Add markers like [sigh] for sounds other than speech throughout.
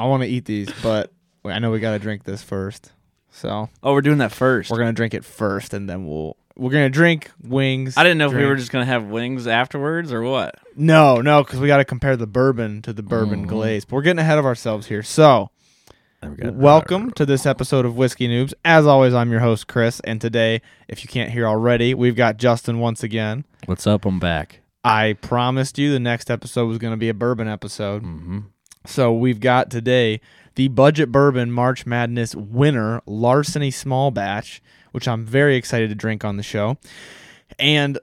I want to eat these, but I know we got to drink this first. So Oh, we're doing that 1st we're gonna drink it first, and then we'll we're gonna drink wings. I didn't know if we drink- were just gonna have wings afterwards or what. no, no, because we got to compare the bourbon to the bourbon Mhm. glaze. But we're getting ahead of ourselves here. So welcome to this episode of Whiskey Noobs. As always, I'm your host Chris, and today, if you can't hear already, we've got Justin once again. What's up? I'm back. I promised you the next episode was going to be a bourbon episode. Mm-hmm. So we've got today the Budget Bourbon March Madness winner, Larceny Small Batch, which I'm very excited to drink on the show. And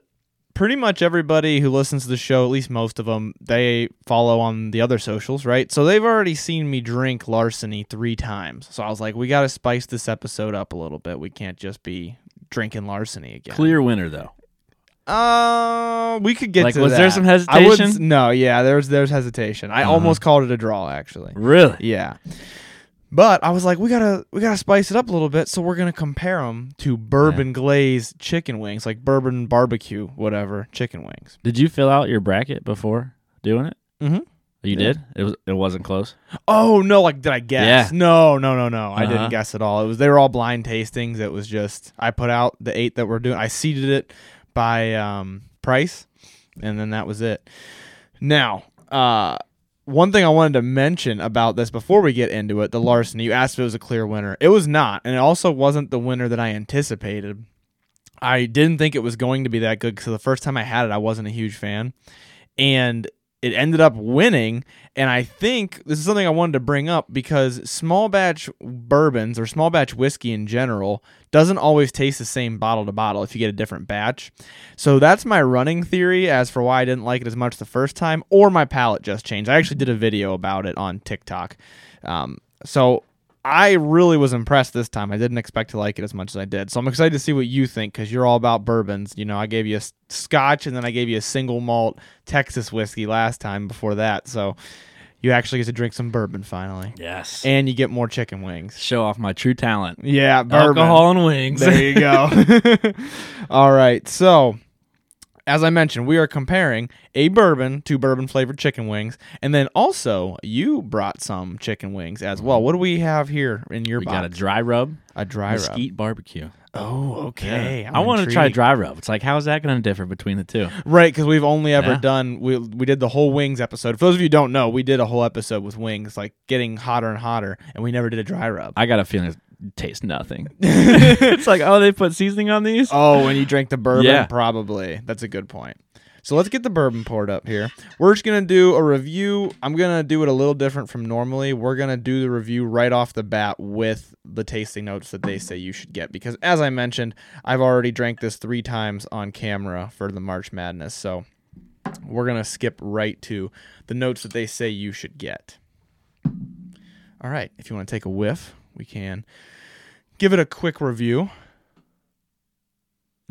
pretty much everybody who listens to the show, at least most of them, they follow on the other socials, right? So they've already seen me drink Larceny three times. So I was like, we got to spice this episode up a little bit. We can't just be drinking Larceny again. Clear winner though. Uh, we could get Like, to was that. there some hesitation? I hesitation? no, yeah, there's there's hesitation. I Uh-huh. almost called it a draw, actually. Really? Yeah, but I was like, we gotta we gotta spice it up a little bit, so we're gonna compare them to bourbon glazed chicken wings, like bourbon barbecue, whatever chicken wings. Did you fill out your bracket before doing it? Mm-hmm. You Yeah. did. It was. It wasn't close. Oh no, like did I guess? Yeah. No, no, no, no. I Uh-huh. didn't guess at all. It was they were all blind tastings. It was just I put out the eight that we're doing. I seeded it by um, price, and then that was it. Now, uh, one thing I wanted to mention about this before we get into it, the Larceny. You asked if it was a clear winner. It was not, and it also wasn't the winner that I anticipated. I didn't think it was going to be that good because the first time I had it, I wasn't a huge fan, and it ended up winning. And I think this is something I wanted to bring up because small batch bourbons or small batch whiskey in general doesn't always taste the same bottle to bottle if you get a different batch. So that's my running theory as for why I didn't like it as much the first time, or my palate just changed. I actually did a video about it on TikTok. Um, so I really was impressed this time. I didn't expect to like it as much as I did. So I'm excited to see what you think because you're all about bourbons. You know, I gave you a scotch and then I gave you a single malt Texas whiskey last time before that. So you actually get to drink some bourbon finally. Yes. And you get more chicken wings. Show off my true talent. Yeah, bourbon. Alcohol and wings. There you go. [laughs] [laughs] All right. So, as I mentioned, we are comparing a bourbon to bourbon flavored chicken wings. And then also, you brought some chicken wings as well. Mm-hmm. What do we have here in your we box? got a dry rub, a dry rub. mesquite barbecue. Oh, okay. Yeah. I'm want to try dry rub. It's like, how is that going to differ between the two? Right, because we've only ever Yeah. done we we did the whole wings episode. For those of you who don't know, we did a whole episode with wings, like getting hotter and hotter, and we never did a dry rub. I got a feeling it tastes nothing. [laughs] it's like, oh, they put seasoning on these. Oh, when you drink the bourbon, Yeah. probably. That's a good point. So let's get the bourbon poured up here. We're just gonna do a review. I'm gonna do it a little different from normally. We're gonna do the review right off the bat with the tasting notes that they say you should get because, as I mentioned, I've already drank this three times on camera for the March Madness. So we're gonna skip right to the notes that they say you should get. All right, if you want to take a whiff, we can give it a quick review.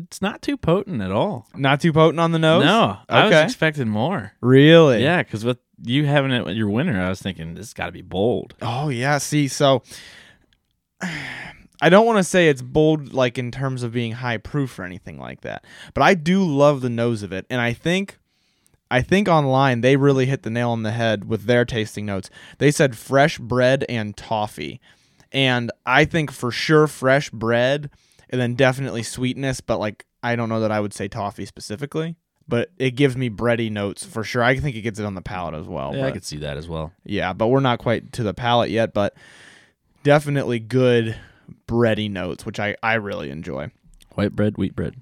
It's not too potent at all. Not too potent on the nose. No, I was Okay. expecting more. Really? Yeah, because with you having it with your winner, I was thinking this has got to be bold. Oh yeah. See, so [sighs] I don't want to say it's bold, like in terms of being high proof or anything like that, but I do love the nose of it, and I think. I think online they really hit the nail on the head with their tasting notes. They said fresh bread and toffee. And I think for sure fresh bread and then definitely sweetness, but like I don't know that I would say toffee specifically, but it gives me bready notes for sure. I think it gets it on the palate as well. yeah, I could see that as well. yeah, but we're not quite to the palate yet, but definitely good bready notes, which I, I really enjoy. White bread, wheat bread.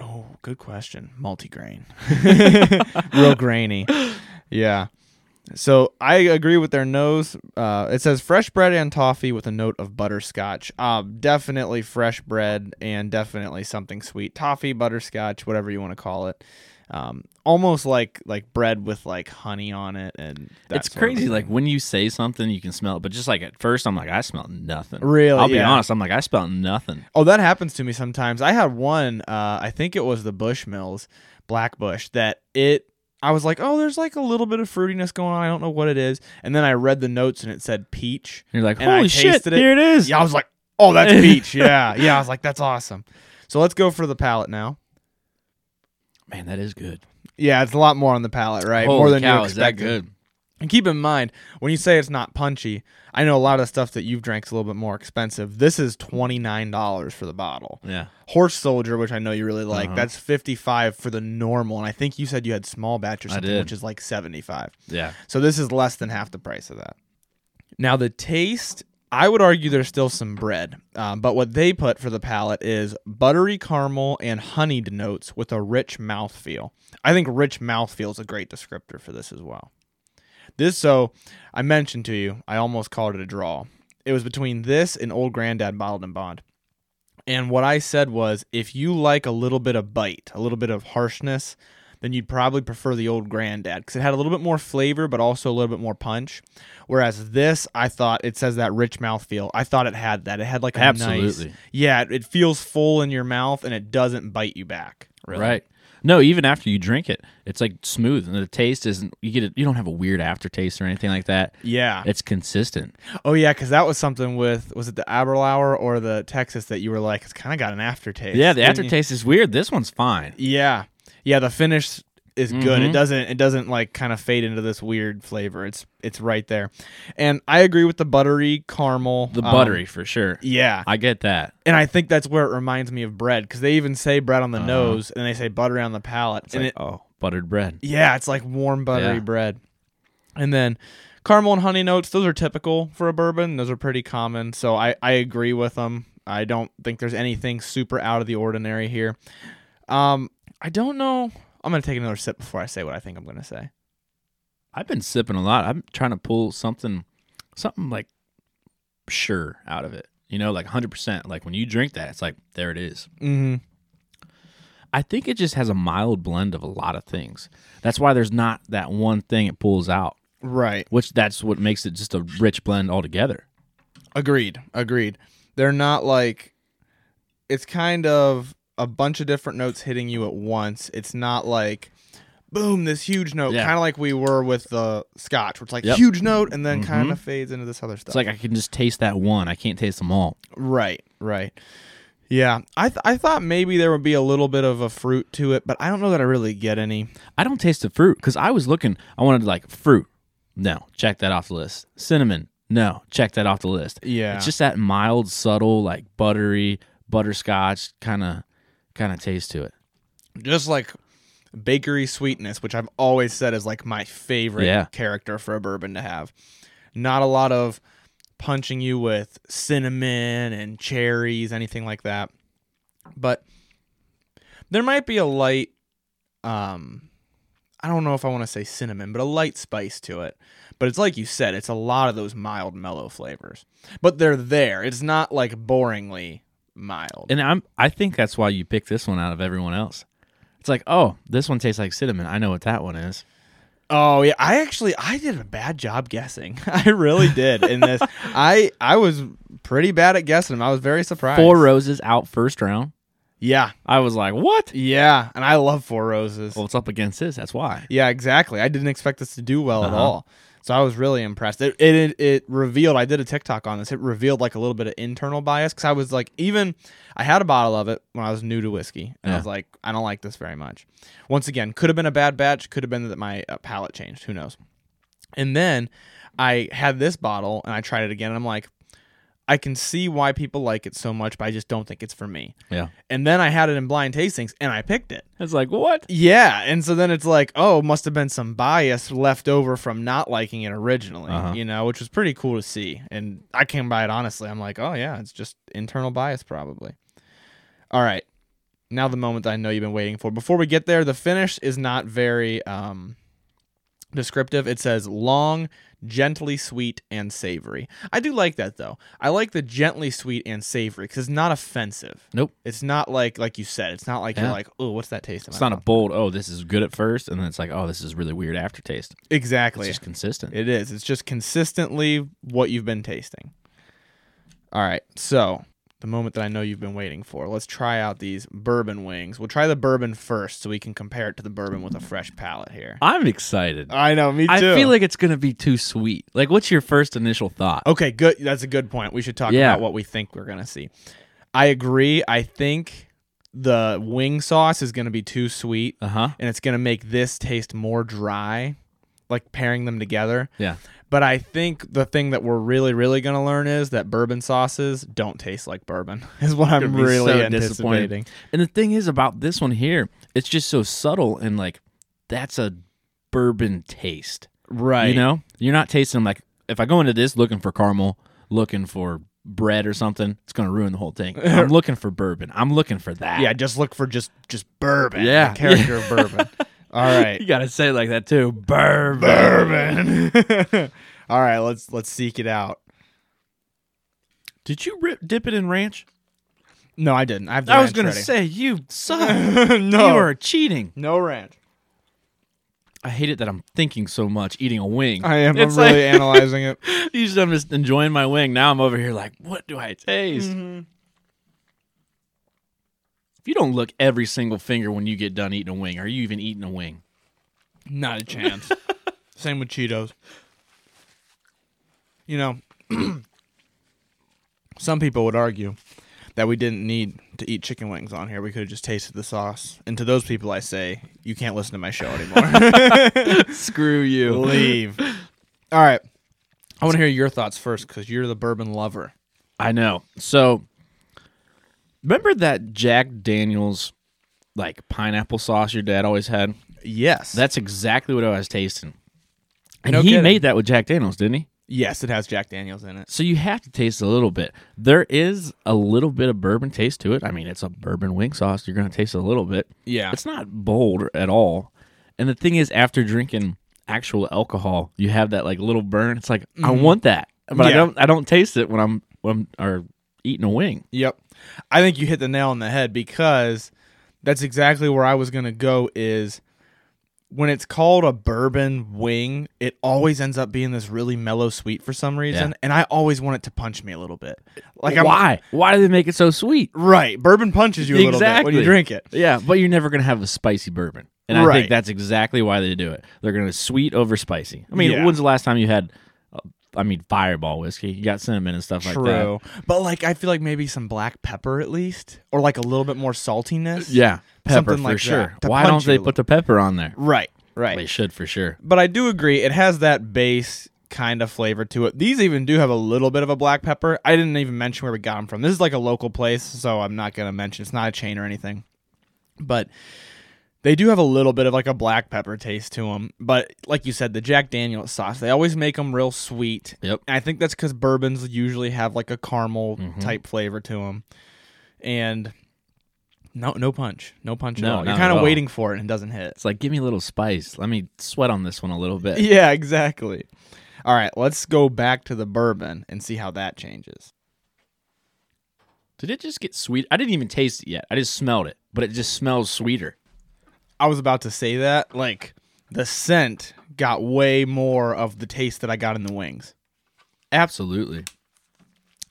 Oh, good question. Multigrain. [laughs] [laughs] Real grainy. Yeah. So I agree with their nose. Uh, it says fresh bread and toffee with a note of butterscotch. Uh, definitely fresh bread and definitely something sweet. Toffee, butterscotch, whatever you want to call it. Um, almost like like bread with like honey on it, and that it's crazy. Like when you say something, you can smell it, but just like at first, I'm like, I smell nothing. Really? I'll be Yeah. honest. I'm like, I smell nothing. Oh, that happens to me sometimes. I had one, uh, I think it was the Bushmills Black Bush, that it, I was like, oh, there's like a little bit of fruitiness going on. I don't know what it is. And then I read the notes and it said peach. And You're like, holy shit, it. here it is. Yeah, I was like, oh, that's [laughs] peach. Yeah. Yeah. I was like, that's awesome. So let's go for the palate now. Man, that is good. Yeah, it's a lot more on the palate, right? Holy more than cow, you is that good? And keep in mind, when you say it's not punchy, I know a lot of stuff that you've drank is a little bit more expensive. This is $29 for the bottle. Yeah. Horse Soldier, which I know you really like, Uh-huh. that's 55 for the normal. And I think you said you had small batch or something, which is like 75. Yeah. So this is less than half the price of that. Now the taste, I would argue there's still some bread, um, but what they put for the palate is buttery caramel and honeyed notes with a rich mouthfeel. I think rich mouthfeel is a great descriptor for this as well. This, so I mentioned to you, I almost called it a draw. It was between this and Old Granddad Bottled in Bond. And what I said was, if you like a little bit of bite, a little bit of harshness, then you'd probably prefer the old granddad because it had a little bit more flavor, but also a little bit more punch. Whereas this, I thought it says that rich mouth feel. I thought it had that. It had like a nice, Absolutely. yeah. It, it feels full in your mouth and it doesn't bite you back. Really. Right. No, even after you drink it, it's like smooth, and the taste isn't. You get it. You don't have a weird aftertaste or anything like that. Yeah. It's consistent. oh yeah, because that was something with was it the Aberlour or the Texas that you were like it's kind of got an aftertaste. Yeah, the didn't you? aftertaste is weird. This one's fine. Yeah, yeah. The finish is good. It Mhm. doesn't. It doesn't like kind of fade into this weird flavor. It's it's right there, and I agree with the buttery caramel. The um, buttery for sure. Yeah, I get that. and I think that's where it reminds me of bread because they even say bread on the Uh-huh. nose and they say buttery on the palate. It's and like it, oh, buttered bread. yeah, it's like warm buttery Yeah. bread. And then caramel and honey notes. Those are typical for a bourbon. Those are pretty common. So I I agree with them. I don't think there's anything super out of the ordinary here. Um, I don't know. I'm gonna take another sip before I say what I think I'm gonna say. I've been sipping a lot. I'm trying to pull something, something like sure out of it. You know, like 100%. Like when you drink that, it's like, there it is. Mm-hmm. I think it just has a mild blend of a lot of things. That's why there's not that one thing it pulls out, Right. which that's what makes it just a rich blend altogether. Agreed. Agreed. They're not like it's kind of a bunch of different notes hitting you at once. It's not like boom, this huge note, Yeah. kind of like we were with the scotch, it's like Yep. huge note and then Mhm. kind of fades into this other stuff. It's like I can just taste that one. I can't taste them all. right, right. Yeah, I th- I thought maybe there would be a little bit of a fruit to it, but I don't know that I really get any. I don't taste the fruit because I was looking. I wanted like fruit. No, check that off the list. Cinnamon. No, check that off the list. Yeah, It's just that mild, subtle, like buttery, butterscotch kind of kind of taste to it. just like bakery sweetness, which I've always said is like my favorite Yeah. character for a bourbon to have. Not a lot of punching you with cinnamon and cherries, anything like that. But there might be a light um I don't know if I want to say cinnamon, but a light spice to it. But it's like you said, it's a lot of those mild mellow flavors. But they're there. It's not like boringly mild. And I'm I think that's why you picked this one out of everyone else. It's like, oh, this one tastes like cinnamon. I know what that one is. Oh yeah, I actually I did a bad job guessing. [laughs] I really did in this. [laughs] I I was pretty bad at guessing them. I was very surprised. Four roses out first round. Yeah, I was like, what? yeah, and I love Four Roses. Well, it's up against this. That's why. yeah, exactly. I didn't expect this to do well at Uh-huh. all. So I was really impressed. It, it it revealed. I did a TikTok on this. It revealed like a little bit of internal bias because I was like, even I had a bottle of it when I was new to whiskey, and I was like, I don't like this very much. Once again, could have been a bad batch. Could have been that my uh, palate changed. Who knows? And then I had this bottle and I tried it again, and I'm like, I can see why people like it so much, but I just don't think it's for me. Yeah. And then I had it in blind tastings, and I picked it. It's like, what? Yeah, and so then it's like, oh, must have been some bias left over from not liking it originally, Uh-huh. you know, which was pretty cool to see. And I came by it honestly. I'm like, oh yeah, it's just internal bias probably. All right. Now the moment I know you've been waiting for. Before we get there, the finish is not very um descriptive. It says long, gently sweet and savory. I do like that though. I like the gently sweet and savory cuz it's not offensive. Nope. It's not like like you said. It's not like you're like, "Oh, what's that taste?" It's not a oh. bold, oh, this is good at first, and then it's like, oh, this is really weird aftertaste. Exactly. It's just consistent. It is. It's just consistently what you've been tasting. All right. So, the moment that I know you've been waiting for. Let's try out these bourbon wings. We'll try the bourbon first so we can compare it to the bourbon with a fresh palate here. I'm excited. I know, me too. I feel like it's gonna be too sweet. Like, what's your first initial thought? Okay, good. That's a good point. We should talk Yeah. about what we think we're going to see. I agree. I think the wing sauce is going to be too sweet Uh huh. and it's going to make this taste more dry like pairing them together. Yeah. But I think the thing that we're really, really going to learn is that bourbon sauces don't taste like bourbon. [laughs] Is what I'm really so disappointed. anticipating. And the thing is about this one here, it's just so subtle and like that's a bourbon taste. Right. You know, you're not tasting like if I go into this looking for caramel, looking for bread or something, it's gonna ruin the whole thing. [laughs] I'm looking for bourbon. I'm looking for that. Yeah, just look for just just bourbon. Yeah. the character [laughs] of bourbon. All right. you gotta say it like that too. Bourbon. Bourbon. [laughs] All right, let's let's seek it out. Did you rip, dip it in ranch? No, I didn't. I have the I was ranch gonna ready. say you suck. [laughs] no. You are cheating. no ranch. I hate it that I'm thinking so much eating a wing. I am. It's I'm really analyzing it. [laughs] Usually I'm just enjoying my wing. Now I'm over here like, what do I taste? Mm-hmm. If you don't look every single finger when you get done eating a wing, are you even eating a wing? Not a chance. [laughs] Same with Cheetos. You know, [clears throat] some people would argue that we didn't need to eat chicken wings on here. We could have just tasted the sauce. And to those people, I say, you can't listen to my show anymore. [laughs] [laughs] Screw you. Leave. All right. I want to hear your thoughts first because you're the bourbon lover. I know. So remember that Jack Daniels like pineapple sauce your dad always had? Yes. That's exactly what I was tasting. And No he kidding. made that with Jack Daniels, didn't he? yes, it has Jack Daniels in it. So you have to taste a little bit. There is a little bit of bourbon taste to it. I mean, it's a bourbon wing sauce. You're going to taste a little bit. Yeah. It's not bold at all. And the thing is, after drinking actual alcohol, you have that like little burn. It's like I mm-hmm. want that, but I Yeah. don't. I don't taste it when I'm when I'm or eating a wing. Yep. I think you hit the nail on the head because that's exactly where I was going to go is when it's called a bourbon wing, it always ends up being this really mellow sweet for some reason, Yeah. and I always want it to punch me a little bit. Like I'm why? Why do they make it so sweet? right, bourbon punches you a little bit when you drink it. Yeah, but you're never gonna have a spicy bourbon, and I think that's exactly why they do it. They're gonna sweet over spicy. I mean, Yeah. when's the last time you had? I mean, Fireball whiskey. You got cinnamon and stuff like that. True. But like I feel like maybe some black pepper at least or like a little bit more saltiness. Yeah, pepper Something for like sure. that, to Why don't they put the pepper on there? Right. Right. They should for sure. But I do agree it has that base kind of flavor to it. These even do have a little bit of a black pepper. I didn't even mention where we got them from. This is like a local place, so I'm not going to mention. It's not a chain or anything. But they do have a little bit of like a black pepper taste to them. But like you said, the Jack Daniels sauce, they always make them real sweet. Yep. And I think that's because bourbons usually have like a caramel Mm-hmm. type flavor to them. And no, no punch, no punch at No, all. You're kind of waiting for it and it doesn't hit. It's like give me a little spice. Let me sweat on this one a little bit. Yeah, exactly. All right, let's go back to the bourbon and see how that changes. Did it just get sweet? I didn't even taste it yet. I just smelled it, but it just smells sweeter. I was about to say that. Like, the scent got way more of the taste that I got in the wings. Absolutely.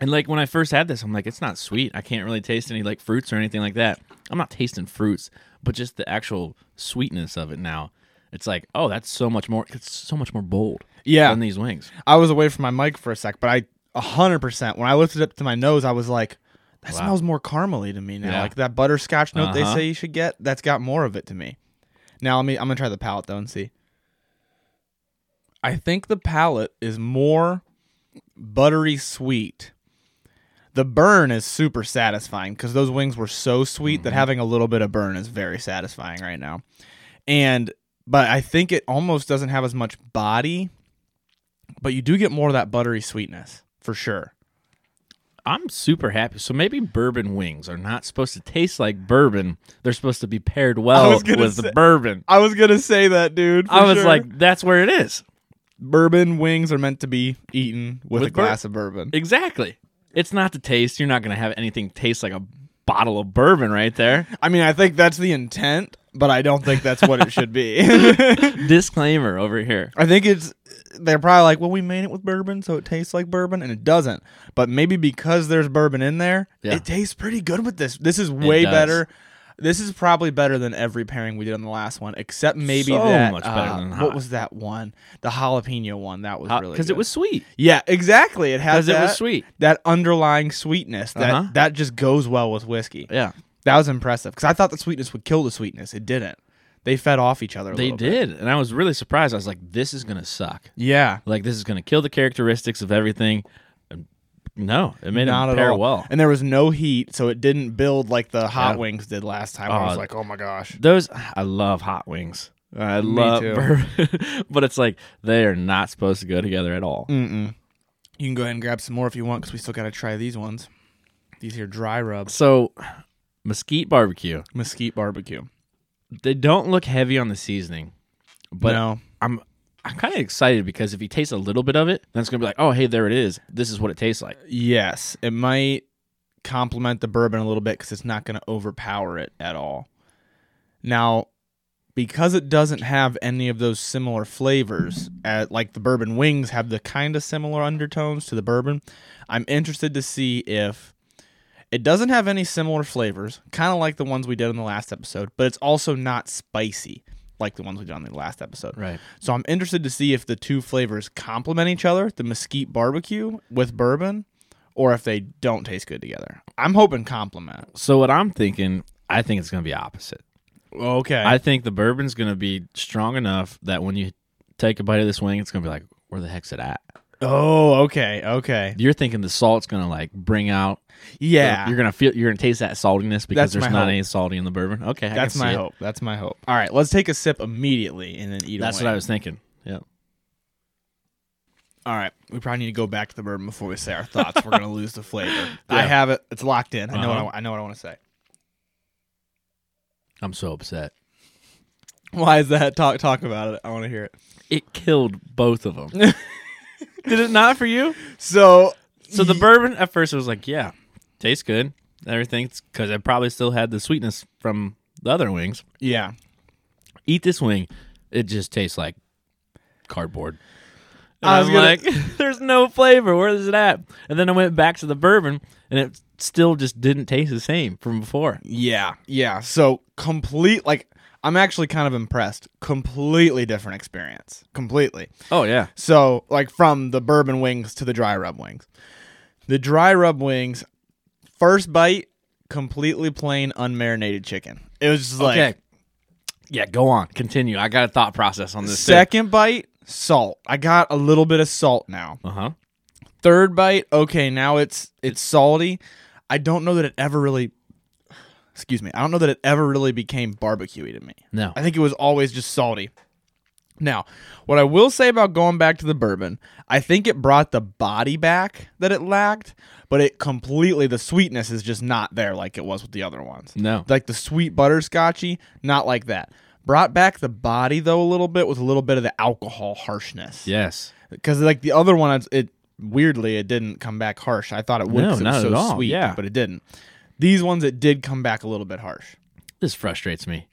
And like when I first had this, I'm like, it's not sweet. I can't really taste any like fruits or anything like that. I'm not tasting fruits, but just the actual sweetness of it now. It's like, oh, that's so much more. It's so much more bold Yeah. than these wings. I was away from my mic for a sec, but I 100%, when I lifted it up to my nose, I was like, that Wow. smells more caramely to me now. Yeah. Like that butterscotch note they Uh-huh. say you should get, that's got more of it to me. Now, let me, I'm going to try the palate though and see. I think the palate is more buttery sweet. The burn is super satisfying because those wings were so sweet that having a little bit of burn is very satisfying right now. And but I think it almost doesn't have as much body, but you do get more of that buttery sweetness for sure. I'm super happy. So maybe bourbon wings are not supposed to taste like bourbon. They're supposed to be paired well with say- bourbon. I was gonna say that, dude. for I was sure. like, that's where it is. bourbon wings are meant to be eaten with, With a glass of bourbon. Exactly. It's not the taste. You're not going to have anything taste like a bottle of bourbon right there. I mean, I think that's the intent, but I don't think that's what it should be. [laughs] Disclaimer over here. I think it's they're probably like, well, we made it with bourbon, so it tastes like bourbon, and it doesn't. But maybe because there's bourbon in there, Yeah. it tastes pretty good with this. This is way better. This is probably better than every pairing we did on the last one, except maybe So that. much better uh, than what was that one? The jalapeno one. That was really Because it was sweet. Yeah, exactly. It has Because it was sweet. That underlying sweetness that Uh-huh. that just goes well with whiskey. Yeah. That was impressive because I thought the sweetness would kill the sweetness. It didn't. they fed off each other. A They little bit. did, and I was really surprised. I was like, "This is gonna suck. Yeah, Like this is gonna kill the characteristics of everything." No, it made not at pair all. well. And there was no heat, so it didn't build like the hot Yeah. wings did last time. I was Oh, like, oh my gosh. Those I love hot wings. I Me love [laughs] but it's like they are not supposed to go together at all. Mm-mm. You can go ahead and grab some more if you want, because we still got to try these ones. These here dry rubs, So, mesquite barbecue. mesquite barbecue. They don't look heavy on the seasoning, but no, I'm I'm kind of excited because if you taste a little bit of it, then it's gonna be like, oh, hey, there it is. This is what it tastes like. yes, it might complement the bourbon a little bit because it's not going to overpower it at all. Now, because it doesn't have any of those similar flavors, at, like the bourbon wings have the kind of similar undertones to the bourbon, I'm interested to see if it doesn't have any similar flavors, kind of like the ones we did in the last episode, but it's also not spicy like the ones we did on the last episode. Right. So I'm interested to see if the two flavors complement each other, the mesquite barbecue with bourbon, or if they don't taste good together. I'm hoping complement. So what I'm thinking, I think it's gonna be opposite. Okay. I think the bourbon's gonna be strong enough that when you take a bite of this wing, it's gonna be like, where the heck's it at? Oh, okay. Okay. You're thinking the salt's gonna like bring out. Yeah. You're gonna feel. You're gonna taste that saltiness because That's there's my not hope. any salty in the bourbon. Okay, I That's can see my it. hope. That's my hope. All right, let's take a sip immediately and then eat. That's what I was thinking. Yeah. All right, we probably need to go back to the bourbon before we say our thoughts. We're gonna lose the flavor. [laughs] I have it. It's locked in. I know. Uh-huh. What I, I know what I want to say. I'm so upset. Why is that? Talk talk about it. I want to hear it. It killed both of them. [laughs] Did it not for you? So So the bourbon at first it was like, yeah, tastes good, everything, because it probably still had the sweetness from the other wings. yeah, Eat this wing, it just tastes like cardboard. And I was gonna- like, [laughs] there's no flavor. Where is it at? And then I went back to the bourbon, and it still just didn't taste the same from before. Yeah, yeah. So complete like I'm actually kind of impressed. Completely different experience. Completely. Oh yeah, So like from the bourbon wings to the dry rub wings. The dry rub wings, first bite, completely plain unmarinated chicken. It was just like okay. Yeah, go on, continue. I got a thought process on this. second bite, salt. I got a little bit of salt now. Uh huh. Third bite, okay, now it's it's salty. I don't know that it ever really excuse me. I don't know that it ever really became barbecuey to me. No. I think it was always just salty. Now, what I will say about going back to the bourbon, I think it brought the body back that it lacked, but it completely the sweetness is just not there like it was with the other ones. No. Like the sweet butterscotchy, not like that. Brought back the body though a little bit with a little bit of the alcohol harshness. Yes. Because like the other one, it weirdly it didn't come back harsh. I thought it would. No, it was so all. Sweet, Yeah. but it didn't. These ones that did come back a little bit harsh. This frustrates me.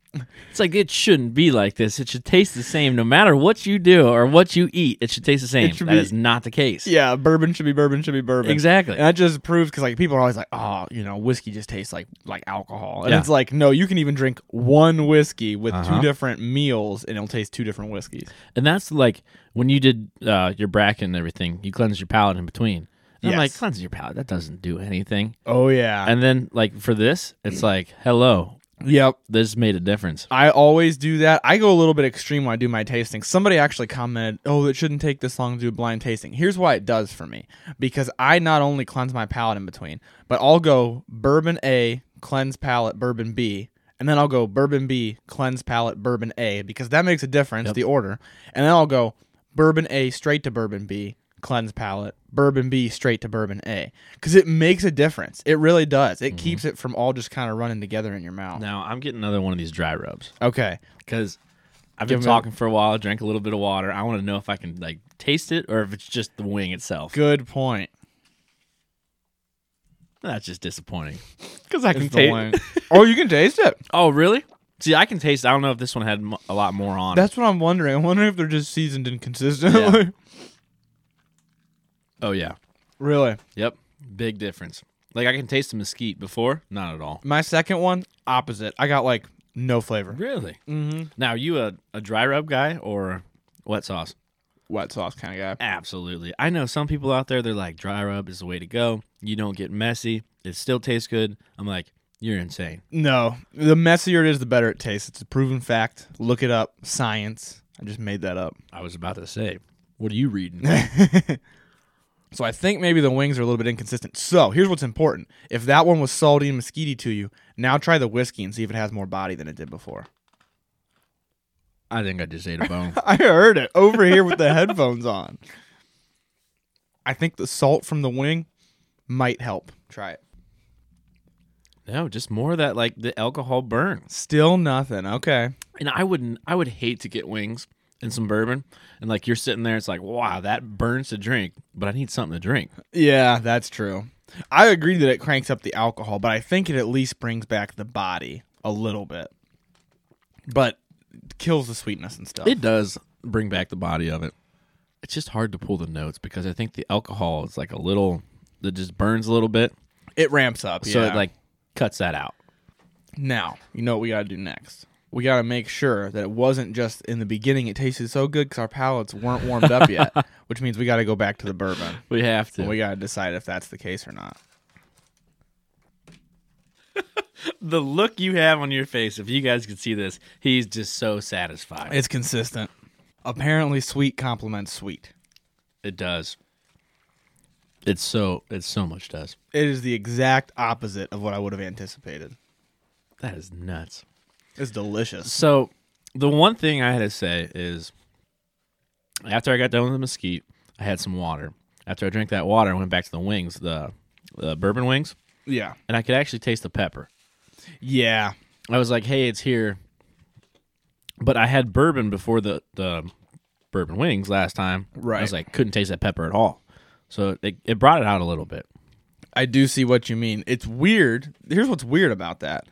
It's like it shouldn't be like this. It should taste the same no matter what you do or what you eat. It should taste the same. That should is not the case. Yeah, bourbon should be bourbon should be bourbon. Exactly. And that just proves because like people are always like, oh, you know, whiskey just tastes like like alcohol, and Yeah. it's like no, you can even drink one whiskey with Uh-huh. two different meals, and it'll taste two different whiskeys. And that's like when you did uh, your bracket and everything, you cleansed your palate in between. And I'm like, Yes. cleansing your palate, that doesn't do anything. Oh yeah, And then like for this, it's like, hello, yep. this made a difference. I always do that. I go a little bit extreme when I do my tasting. Somebody actually commented, "Oh, it shouldn't take this long to do a blind tasting." Here's why it does for me: because I not only cleanse my palate in between, but I'll go bourbon A, cleanse palate, bourbon B, and then I'll go bourbon B, cleanse palate, bourbon A, because that makes a difference, the order. And then I'll go bourbon A straight to bourbon B, cleanse palate, bourbon B straight to bourbon A, because it makes a difference. It really does. It mm-hmm. keeps it from all just kind of running together in your mouth. Now I'm getting another one of these dry rubs Okay. because I've Give been me a- talking for a while. Drank a little bit of water. I want to know if I can like taste it or if it's just the wing itself. Good point. That's just disappointing [laughs] because I can taste. [laughs] oh, you can taste it. Oh, really? See, I can taste. I don't know if this one had a lot more on. That's what I'm wondering. I'm wondering if they're just seasoned inconsistently. [laughs] Oh yeah. really. Yep. Big difference. Like I can taste the mesquite before, not at all. My second one, opposite. I got like no flavor. Really? Mm-hmm. Now, are you a, a dry rub guy or wet sauce? Wet sauce kind of guy. Absolutely. I know some people out there, they're like, dry rub is the way to go. You don't get messy. It still tastes good. I'm like, you You're insane. No, the messier it is, the better it tastes. It's a proven fact. Look it up. Science. I just made that up. I was about to say, what are you reading? [laughs] So I think maybe the wings are a little bit inconsistent. So here's what's important. If that one was salty and mesquite to you, now try the whiskey and see if it has more body than it did before. I think I just ate a [laughs] bone. I heard it over here with the headphones on. I think the salt from the wing might help. Try it. no, just more of that like the alcohol burn. Still nothing. Okay. And I wouldn't. I would hate to get wings and some bourbon, and like you're sitting there, it's like wow, that burns to drink, but I need something to drink. Yeah, that's true. I agree that it cranks up the alcohol, but I think it at least brings back the body a little bit. But kills the sweetness and stuff. It does bring back the body of it. It's just hard to pull the notes because I think the alcohol is like a little that just burns a little bit, It ramps up. so yeah. it like cuts that out. Now, you know what we got to do next? We got to make sure that it wasn't just in the beginning it tasted so good because our palates weren't warmed up yet, [laughs] which means we got to go back to the bourbon. We have to. And we got to decide if that's the case or not. [laughs] the look you have on your face, if you guys could see this, he's just so satisfied. It's consistent. Apparently, sweet complements sweet. It does. It's so it so much does. It is the exact opposite of what I would have anticipated. That is nuts. It's delicious. So the one thing I had to say is after I got done with the mesquite, I had some water. After I drank that water, I went back to the wings, the the bourbon wings, Yeah. and I could actually taste the pepper. Yeah. I was like, "Hey, it's here." But I had bourbon before the the bourbon wings last time. Right. I Right. was like, couldn't taste that pepper at all. So it, it brought it out a little bit. I do see what you mean. It's weird. Here's what's weird about that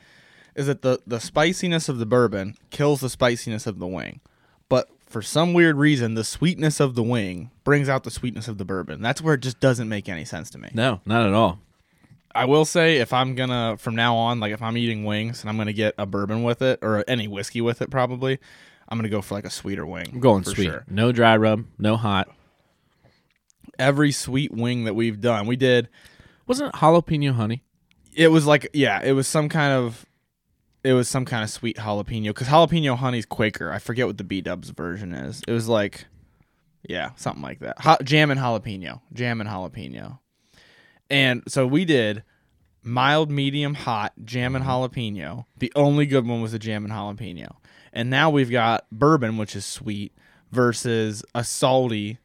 is that the the spiciness of the bourbon kills the spiciness of the wing. But for some weird reason, the sweetness of the wing brings out the sweetness of the bourbon. That's where it just doesn't make any sense to me. No, not at all. I will say if I'm gonna from now on, like if I'm eating wings and I'm gonna get a bourbon with it or any whiskey with it, probably I'm gonna go for like a sweeter wing. I'm going for sweet. sure. No dry rub, no hot. Every sweet wing that we've done, we did. Wasn't it jalapeno honey? It was like yeah, it was some kind of it was some kind of sweet jalapeno because jalapeno honey's Quaker. I forget what the B Dubs version is. It was like yeah, something like that. Ha- jam and jalapeno, jam and jalapeno, and so we did mild, medium, hot, jam and mm-hmm. jalapeno. The only good one was the jam and jalapeno, and now we've got bourbon, which is sweet, versus a salty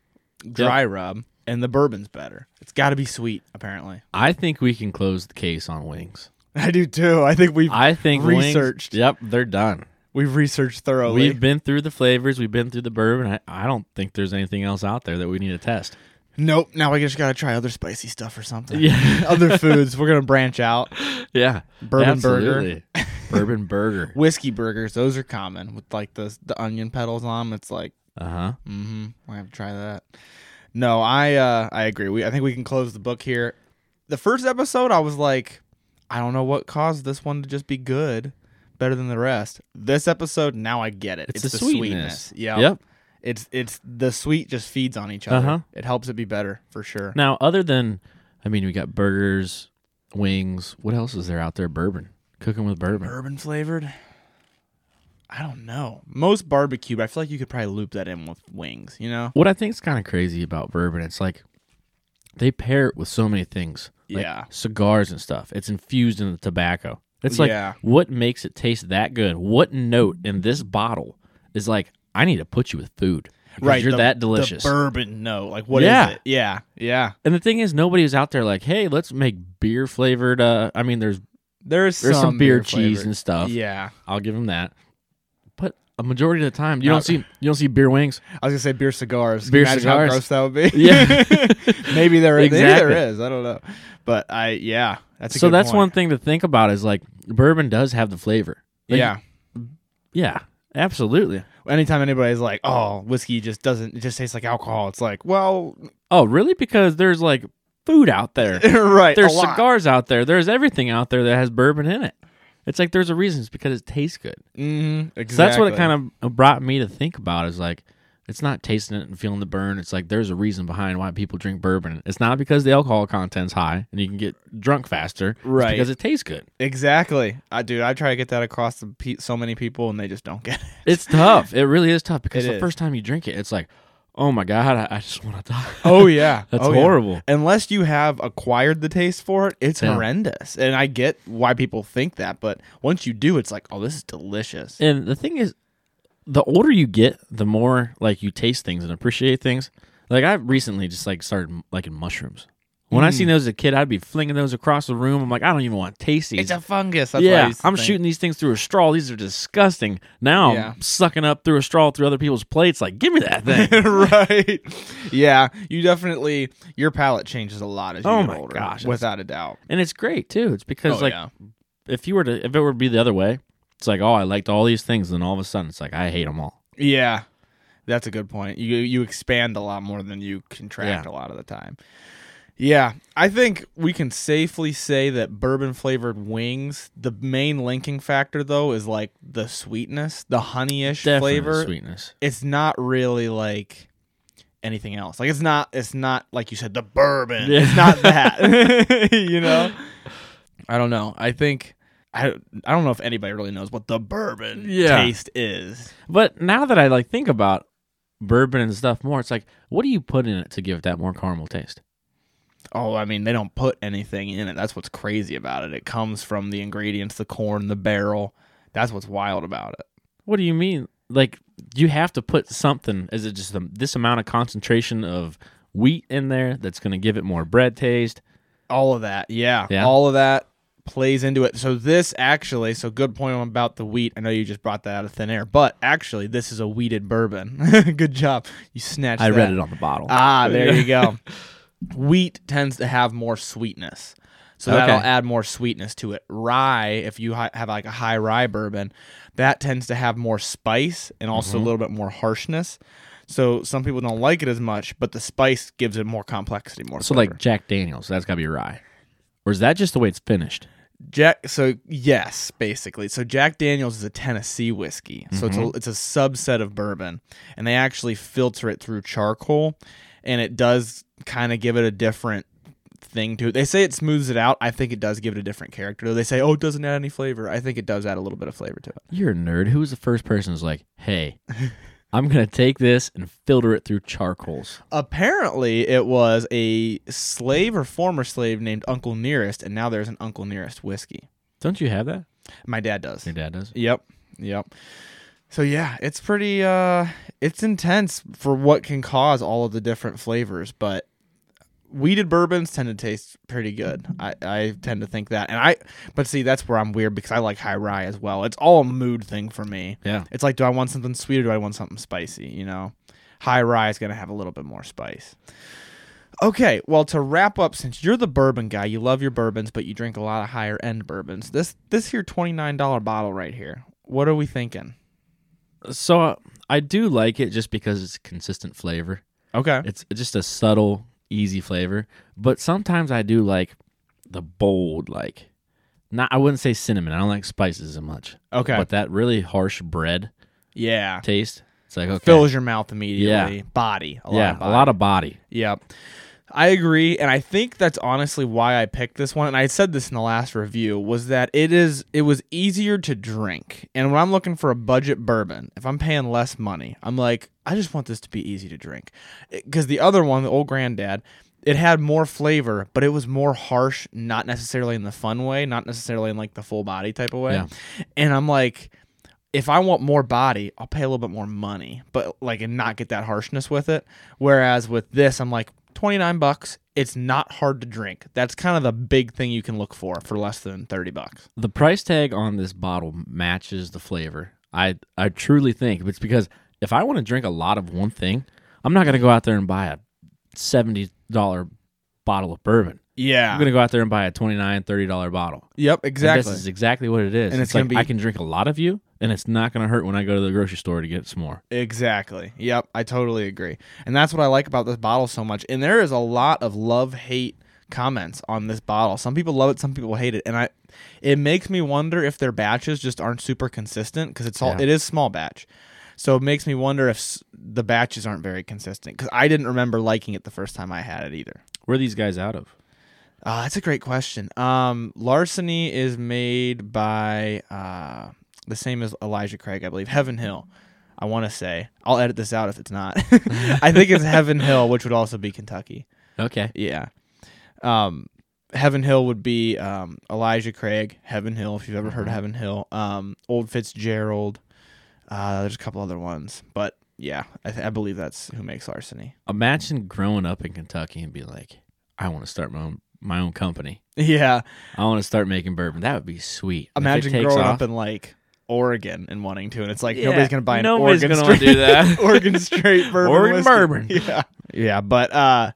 dry rub, and the bourbon's better. It's got to be sweet, apparently. I think we can close the case on wings. [laughs] I do too. I think we've I think researched. Wings, yep, they're done. We've researched thoroughly. We've been through the flavors. We've been through the bourbon. I, I don't think there's anything else out there that we need to test. nope. Now we just gotta try other spicy stuff or something. Yeah. [laughs] other foods. We're gonna branch out. [laughs] Yeah, Bourbon burger. Absolutely. bourbon burger. Whiskey burgers. Those are common with like the the onion petals on them. It's like, Uh huh. mm-hmm. I have to try that. No, I uh I agree. We I think we can close the book here. The first episode, I was like, I don't know what caused this one to just be good, better than the rest. This episode, now I get it. It's, It's, the, the sweetness. sweetness. Yeah. Yep. It's it's the sweet just feeds on each other. Uh-huh. It helps it be better for sure. Now, other than, I mean, we got burgers, wings. What else is there out there? Bourbon. Cooking with bourbon. Bourbon flavored. I don't know. Most barbecue, I feel like you could probably loop that in with wings. You know? What I think is kind of crazy about bourbon, it's like they pair it with so many things. Like Yeah. Cigars and stuff. It's infused in the tobacco. It's like Yeah. what makes it taste that good? What note in this bottle is like, I need to put you with food. Right. You're the- that delicious. The bourbon note. Like what is Yeah. it? Yeah. Yeah. and the thing is, nobody is out there like, hey, let's make beer flavored. Uh, I mean, there's There's there's some, beer, cheese and stuff. Yeah. I'll give them that. A majority of the time, you don't uh, see you don't see beer wings. I was gonna say beer cigars. Can Beer imagine cigars. How gross that would be. [laughs] Yeah. [laughs] maybe there maybe there is. I don't know. But I yeah. That's a so that's point. one thing to think about is like bourbon does have the flavor. Like, yeah. Yeah. Absolutely. Anytime anybody's like, "Oh, whiskey just doesn't. It just tastes like alcohol." It's like, well, Oh, really? Because there's like food out there. [laughs] right. There's cigars out there. There's everything out there that has bourbon in it. It's like there's a reason. It's because it tastes good. Mm-hmm. Exactly. So that's what it kind of brought me to think about is like, It's not tasting it and feeling the burn. It's like there's a reason behind why people drink bourbon. It's not because the alcohol content's high and you can get drunk faster. It's Right. because it tastes good. Exactly. I dude, I try to get that across to pe- so many people and they just don't get it. It's tough. It really is tough because It the is. first time you drink it, it's like, oh my god, I, I just want to die. Oh yeah. [laughs] That's Oh, yeah. horrible. Unless you have acquired the taste for it, it's Yeah. horrendous. And I get why people think that, but once you do, it's like, oh, this is delicious. And the thing is, the older you get, the more like you taste things and appreciate things. Like I recently just like started liking mushrooms. When I Mm. seen those as a kid, I'd be flinging those across the room. I'm like, I don't even want to taste these. It's a fungus. That's what I yeah, used to I'm think. shooting these things through a straw. These are disgusting. Now Yeah. I'm sucking up through a straw through other people's plates. Like, give me that thing. [laughs] right. Yeah. You definitely your palate changes a lot as you Oh get my older. gosh, Without a doubt. and it's great too. It's because Oh, like yeah. if you were to if it were to be the other way, it's like oh I liked all these things, then all of a sudden it's like I hate them all. Yeah. That's a good point. You you expand a lot more than you contract Yeah. a lot of the time. Yeah, I think we can safely say that bourbon flavored wings, the main linking factor though is like the sweetness, the honeyish Definitely flavor. sweetness. It's not really like anything else. Like it's not it's not like you said the bourbon. Yeah. It's not that. [laughs] you know? I don't know. I think I, I don't know if anybody really knows what the bourbon Yeah. taste is. But now that I like think about bourbon and stuff more, it's like what do you put in it to give it that more caramel taste? Oh, I mean, they don't put anything in it. That's what's crazy about it. It comes from the ingredients, the corn, the barrel. That's what's wild about it. What do you mean? Like you have to put something? Is it just the, this amount of concentration of wheat in there that's going to give it more bread taste? All of that, yeah, Yeah. all of that plays into it. So this actually, so good point about the wheat. I know you just brought that out of thin air, but actually, this is a wheated bourbon. [laughs] good job, you snatched. I that. read it on the bottle. Ah, there you go. [laughs] Wheat tends to have more sweetness. So Okay. that'll add more sweetness to it. Rye, if you hi- have like a high rye bourbon, that tends to have more spice and also Mm-hmm. a little bit more harshness. So some people don't like it as much, but the spice gives it more complexity, more. so flavor. like Jack Daniels, that's got to be rye, or is that just the way it's finished? Jack. So yes, basically. So Jack Daniels is a Tennessee whiskey. So it's Mm-hmm. a it's a subset of bourbon, and they actually filter it through charcoal, and it does kind of give it a different thing to it. They say it smooths it out. I think it does give it a different character. Though they say, oh, it doesn't add any flavor. I think it does add a little bit of flavor to it. You're a nerd. Who was the first person who's like, hey, I'm gonna take this and filter it through charcoals? Apparently, it was a slave or former slave named Uncle Nearest, and now there's an Uncle Nearest whiskey. Don't you have that? My dad does. Your dad does. Yep. Yep. So yeah, it's pretty uh it's intense for what can cause all of the different flavors, but wheated bourbons tend to taste pretty good. I, I tend to think that. And I but see that's where I'm weird because I like high rye as well. It's all a mood thing for me. Yeah. It's like do I want something sweet or do I want something spicy, you know? High rye is going to have a little bit more spice. Okay, well to wrap up since you're the bourbon guy, you love your bourbons but you drink a lot of higher end bourbons. This this here $29 bottle right here. What are we thinking? So uh, I do like it just because it's consistent flavor. Okay. It's just a subtle, easy flavor. But sometimes I do like the bold, like not. I wouldn't say cinnamon. I don't like spices as much. Okay. But that really harsh bread yeah. taste. It's like okay. Fills your mouth immediately. Yeah. Body. A lot yeah, of body. a lot of body. Yep. I agree, and I think that's honestly why I picked this one. And I said this in the last review was that it is it was easier to drink. And when I'm looking for a budget bourbon, if I'm paying less money, I'm like, I just want this to be easy to drink. Because the other one, the old granddad, it had more flavor, but it was more harsh, not necessarily in the fun way, not necessarily in like the full body type of way. Yeah. And I'm like, if I want more body, I'll pay a little bit more money, but like and not get that harshness with it. Whereas with this, I'm like 29 bucks. It's not hard to drink. That's kind of the big thing you can look for for less than 30 bucks. The price tag on this bottle matches the flavor. I I truly think it's because if I want to drink a lot of one thing, I'm not gonna go out there and buy a seventy dollar bottle of bourbon. Yeah. I'm gonna go out there and buy a $29, $30 bottle. yep, And exactly. This is exactly what it is. And it's it's gonna like be- I can drink a lot of you, and it's not gonna hurt when I go to the grocery store to get some more. Exactly. Yep, I totally agree. And that's what I like about this bottle so much. And there is a lot of love hate comments on this bottle. Some people love it, some people hate it. And I it makes me wonder if their batches just aren't super consistent because it's all Yeah. it is small batch. So it makes me wonder if s- the batches aren't very consistent because I didn't remember liking it the first time I had it either. Where are these guys out of? Uh, that's a great question. Um, Larceny is made by uh, the same as Elijah Craig, I believe. Heaven Hill, I want to say. I'll edit this out if it's not. [laughs] I think it's Heaven Hill, which would also be Kentucky. Okay. Yeah. Um, Heaven Hill would be um, Elijah Craig, Heaven Hill, if you've ever heard of Heaven Hill. Um, Old Fitzgerald. Uh, there's a couple other ones. But yeah, I, th- I believe that's who makes Larceny. Imagine growing up in Kentucky and be like, I want to start my own my own company. Yeah. I want to start making bourbon. That would be sweet. Imagine growing off- up in like Oregon and wanting to, and it's like Yeah, nobody's gonna buy an nobody's Oregon gonna straight, do that. [laughs] Oregon straight [laughs] bourbon. Oregon whiskey. bourbon. [laughs] Yeah, yeah, but uh,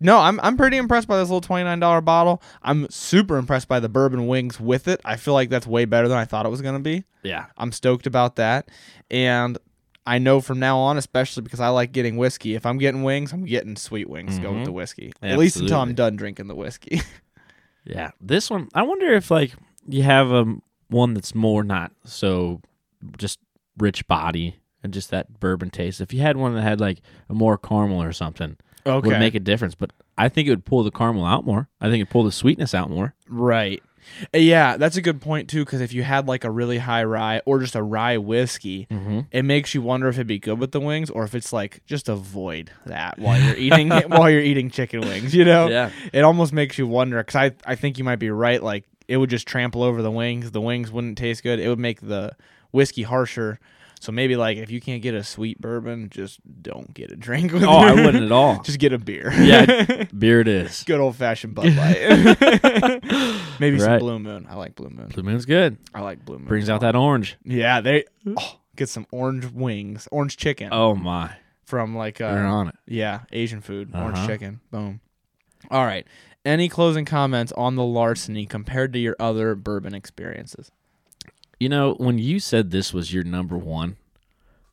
no, I'm I'm pretty impressed by this little twenty nine dollar bottle. I'm super impressed by the bourbon wings with it. I feel like that's way better than I thought it was gonna be. yeah. I'm stoked about that, and I know from now on, especially because I like getting whiskey. If I'm getting wings, I'm getting sweet wings. Go with Mhm. the whiskey, at least until I'm done drinking the whiskey. [laughs] Yeah. This one, I wonder if like you have um one that's more not so just rich body and just that bourbon taste. If you had one that had like a more caramel or something, okay, would make a difference. But I think it would pull the caramel out more. I think it'd pull the sweetness out more. Right. Uh, Yeah, that's a good point too. Because if you had like a really high rye or just a rye whiskey, Mm-hmm. it makes you wonder if it'd be good with the wings or if it's like just avoid that while you're eating while you're eating chicken wings. You know, Yeah. it almost makes you wonder. Because I I think you might be right. Like it would just trample over the wings. The wings wouldn't taste good. It would make the whiskey harsher. So maybe like if you can't get a sweet bourbon, just don't get a drink. With Oh, I wouldn't at all. [laughs] just get a beer. [laughs] Yeah, [laughs] beer it is. good old fashioned Bud Light. Maybe some Blue Moon. I like Blue Moon. Blue Moon's good. I like Blue Moon. Brings out that orange. Yeah, they oh, get some orange wings, orange chicken Oh my, from like uh, they're on it. yeah, Asian food, orange Uh-huh. chicken. Boom. All right. Any closing comments on the larceny compared to your other bourbon experiences? You know, when you said this was your number one,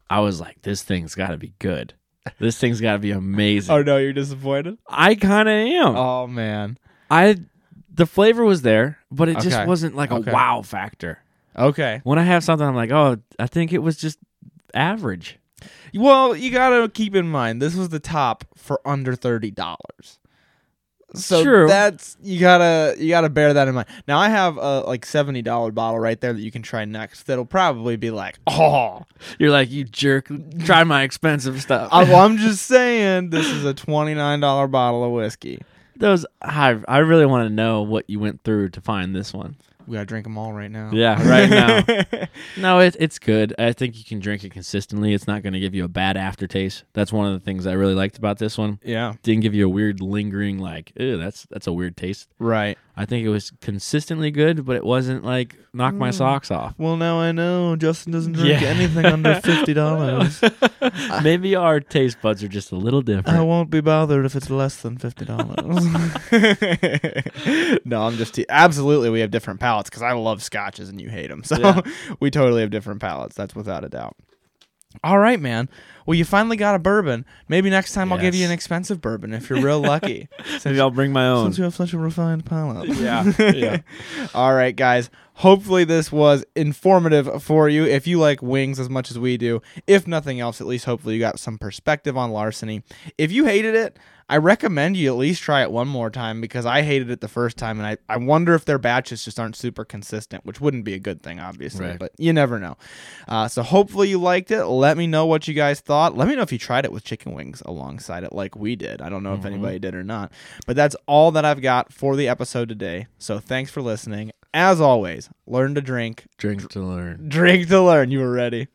I was like, this thing's got to be good. This thing's got to be amazing. [laughs] Oh no, you're disappointed. I kind of am. Oh man. I the flavor was there, but it just Okay. wasn't like Okay. a wow factor. Okay. When I have something, I'm like, oh, I think it was just average. Well, you gotta keep in mind this was the top for under thirty dollars. So True. that's you gotta you gotta bear that in mind. Now I have a like seventy dollar bottle right there that you can try next. That'll probably be like, [laughs] oh, You're like, you jerk, try my expensive stuff. I, well, I'm just saying this is a twenty nine dollar bottle of whiskey. Those, I, I really want to know what you went through to find this one. We gotta drink them all right now. Yeah, [laughs] right now. [laughs] No, it, it's good. I think you can drink it consistently. It's not going to give you a bad aftertaste. That's one of the things I really liked about this one. yeah. Didn't give you a weird lingering like, ew, that's that's a weird taste. Right. I think it was consistently good, but it wasn't like knock my mm. socks off. Well, now I know Justin doesn't drink anything under [laughs] fifty dollars. Maybe our taste buds are just a little different. I won't be bothered if it's less than fifty dollars. no, I'm just te- absolutely. We have different palates because I love scotches and you hate them, [laughs] so Yeah. we totally have different palates. That's without a doubt. All right, man. Well, you finally got a bourbon. Maybe next time I'll give you an expensive bourbon if you're real lucky. [laughs] Maybe I'll bring my own. Since you have such a refined palate. [laughs] Yeah, yeah. All right, guys. Hopefully, this was informative for you. If you like wings as much as we do, if nothing else, at least hopefully you got some perspective on larceny. If you hated it, I recommend you at least try it one more time because I hated it the first time, and I, I wonder if their batches just aren't super consistent, which wouldn't be a good thing, obviously, Right. but you never know. Uh, so hopefully you liked it. Let me know what you guys thought. Let me know if you tried it with chicken wings alongside it, like we did. I don't know if anybody did or not, but that's all that I've got for the episode today. So thanks for listening. As always, learn to drink, Drink to learn. drink to learn. You were ready.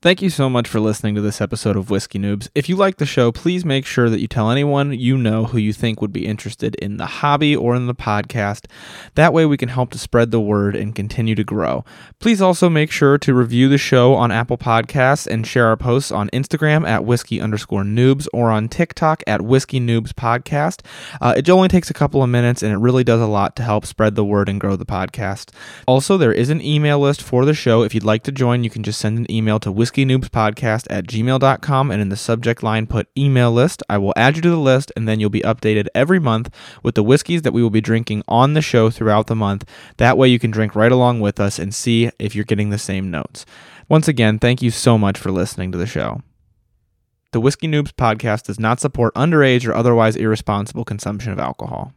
Thank you so much for listening to this episode of Whiskey Noobs. If you like the show, please make sure that you tell anyone you know who you think would be interested in the hobby or in the podcast. That way we can help to spread the word and continue to grow. Please also make sure to review the show on Apple Podcasts and share our posts on Instagram at whiskey underscore noobs or on TikTok at whiskey noobs podcast. Uh, it only takes a couple of minutes and it really does a lot to help spread the word and grow the podcast. Also, there is an email list for the show. If you'd like to join, you can just send an email to whiskeynoobspodcast at gmail.com and in the subject line put email list. I will add you to the list and then you'll be updated every month with the whiskeys that we will be drinking on the show throughout the month. That way you can drink right along with us and see if you're getting the same notes. Once again, thank you so much for listening to the show. The Whiskey Noobs podcast does not support underage or otherwise irresponsible consumption of alcohol.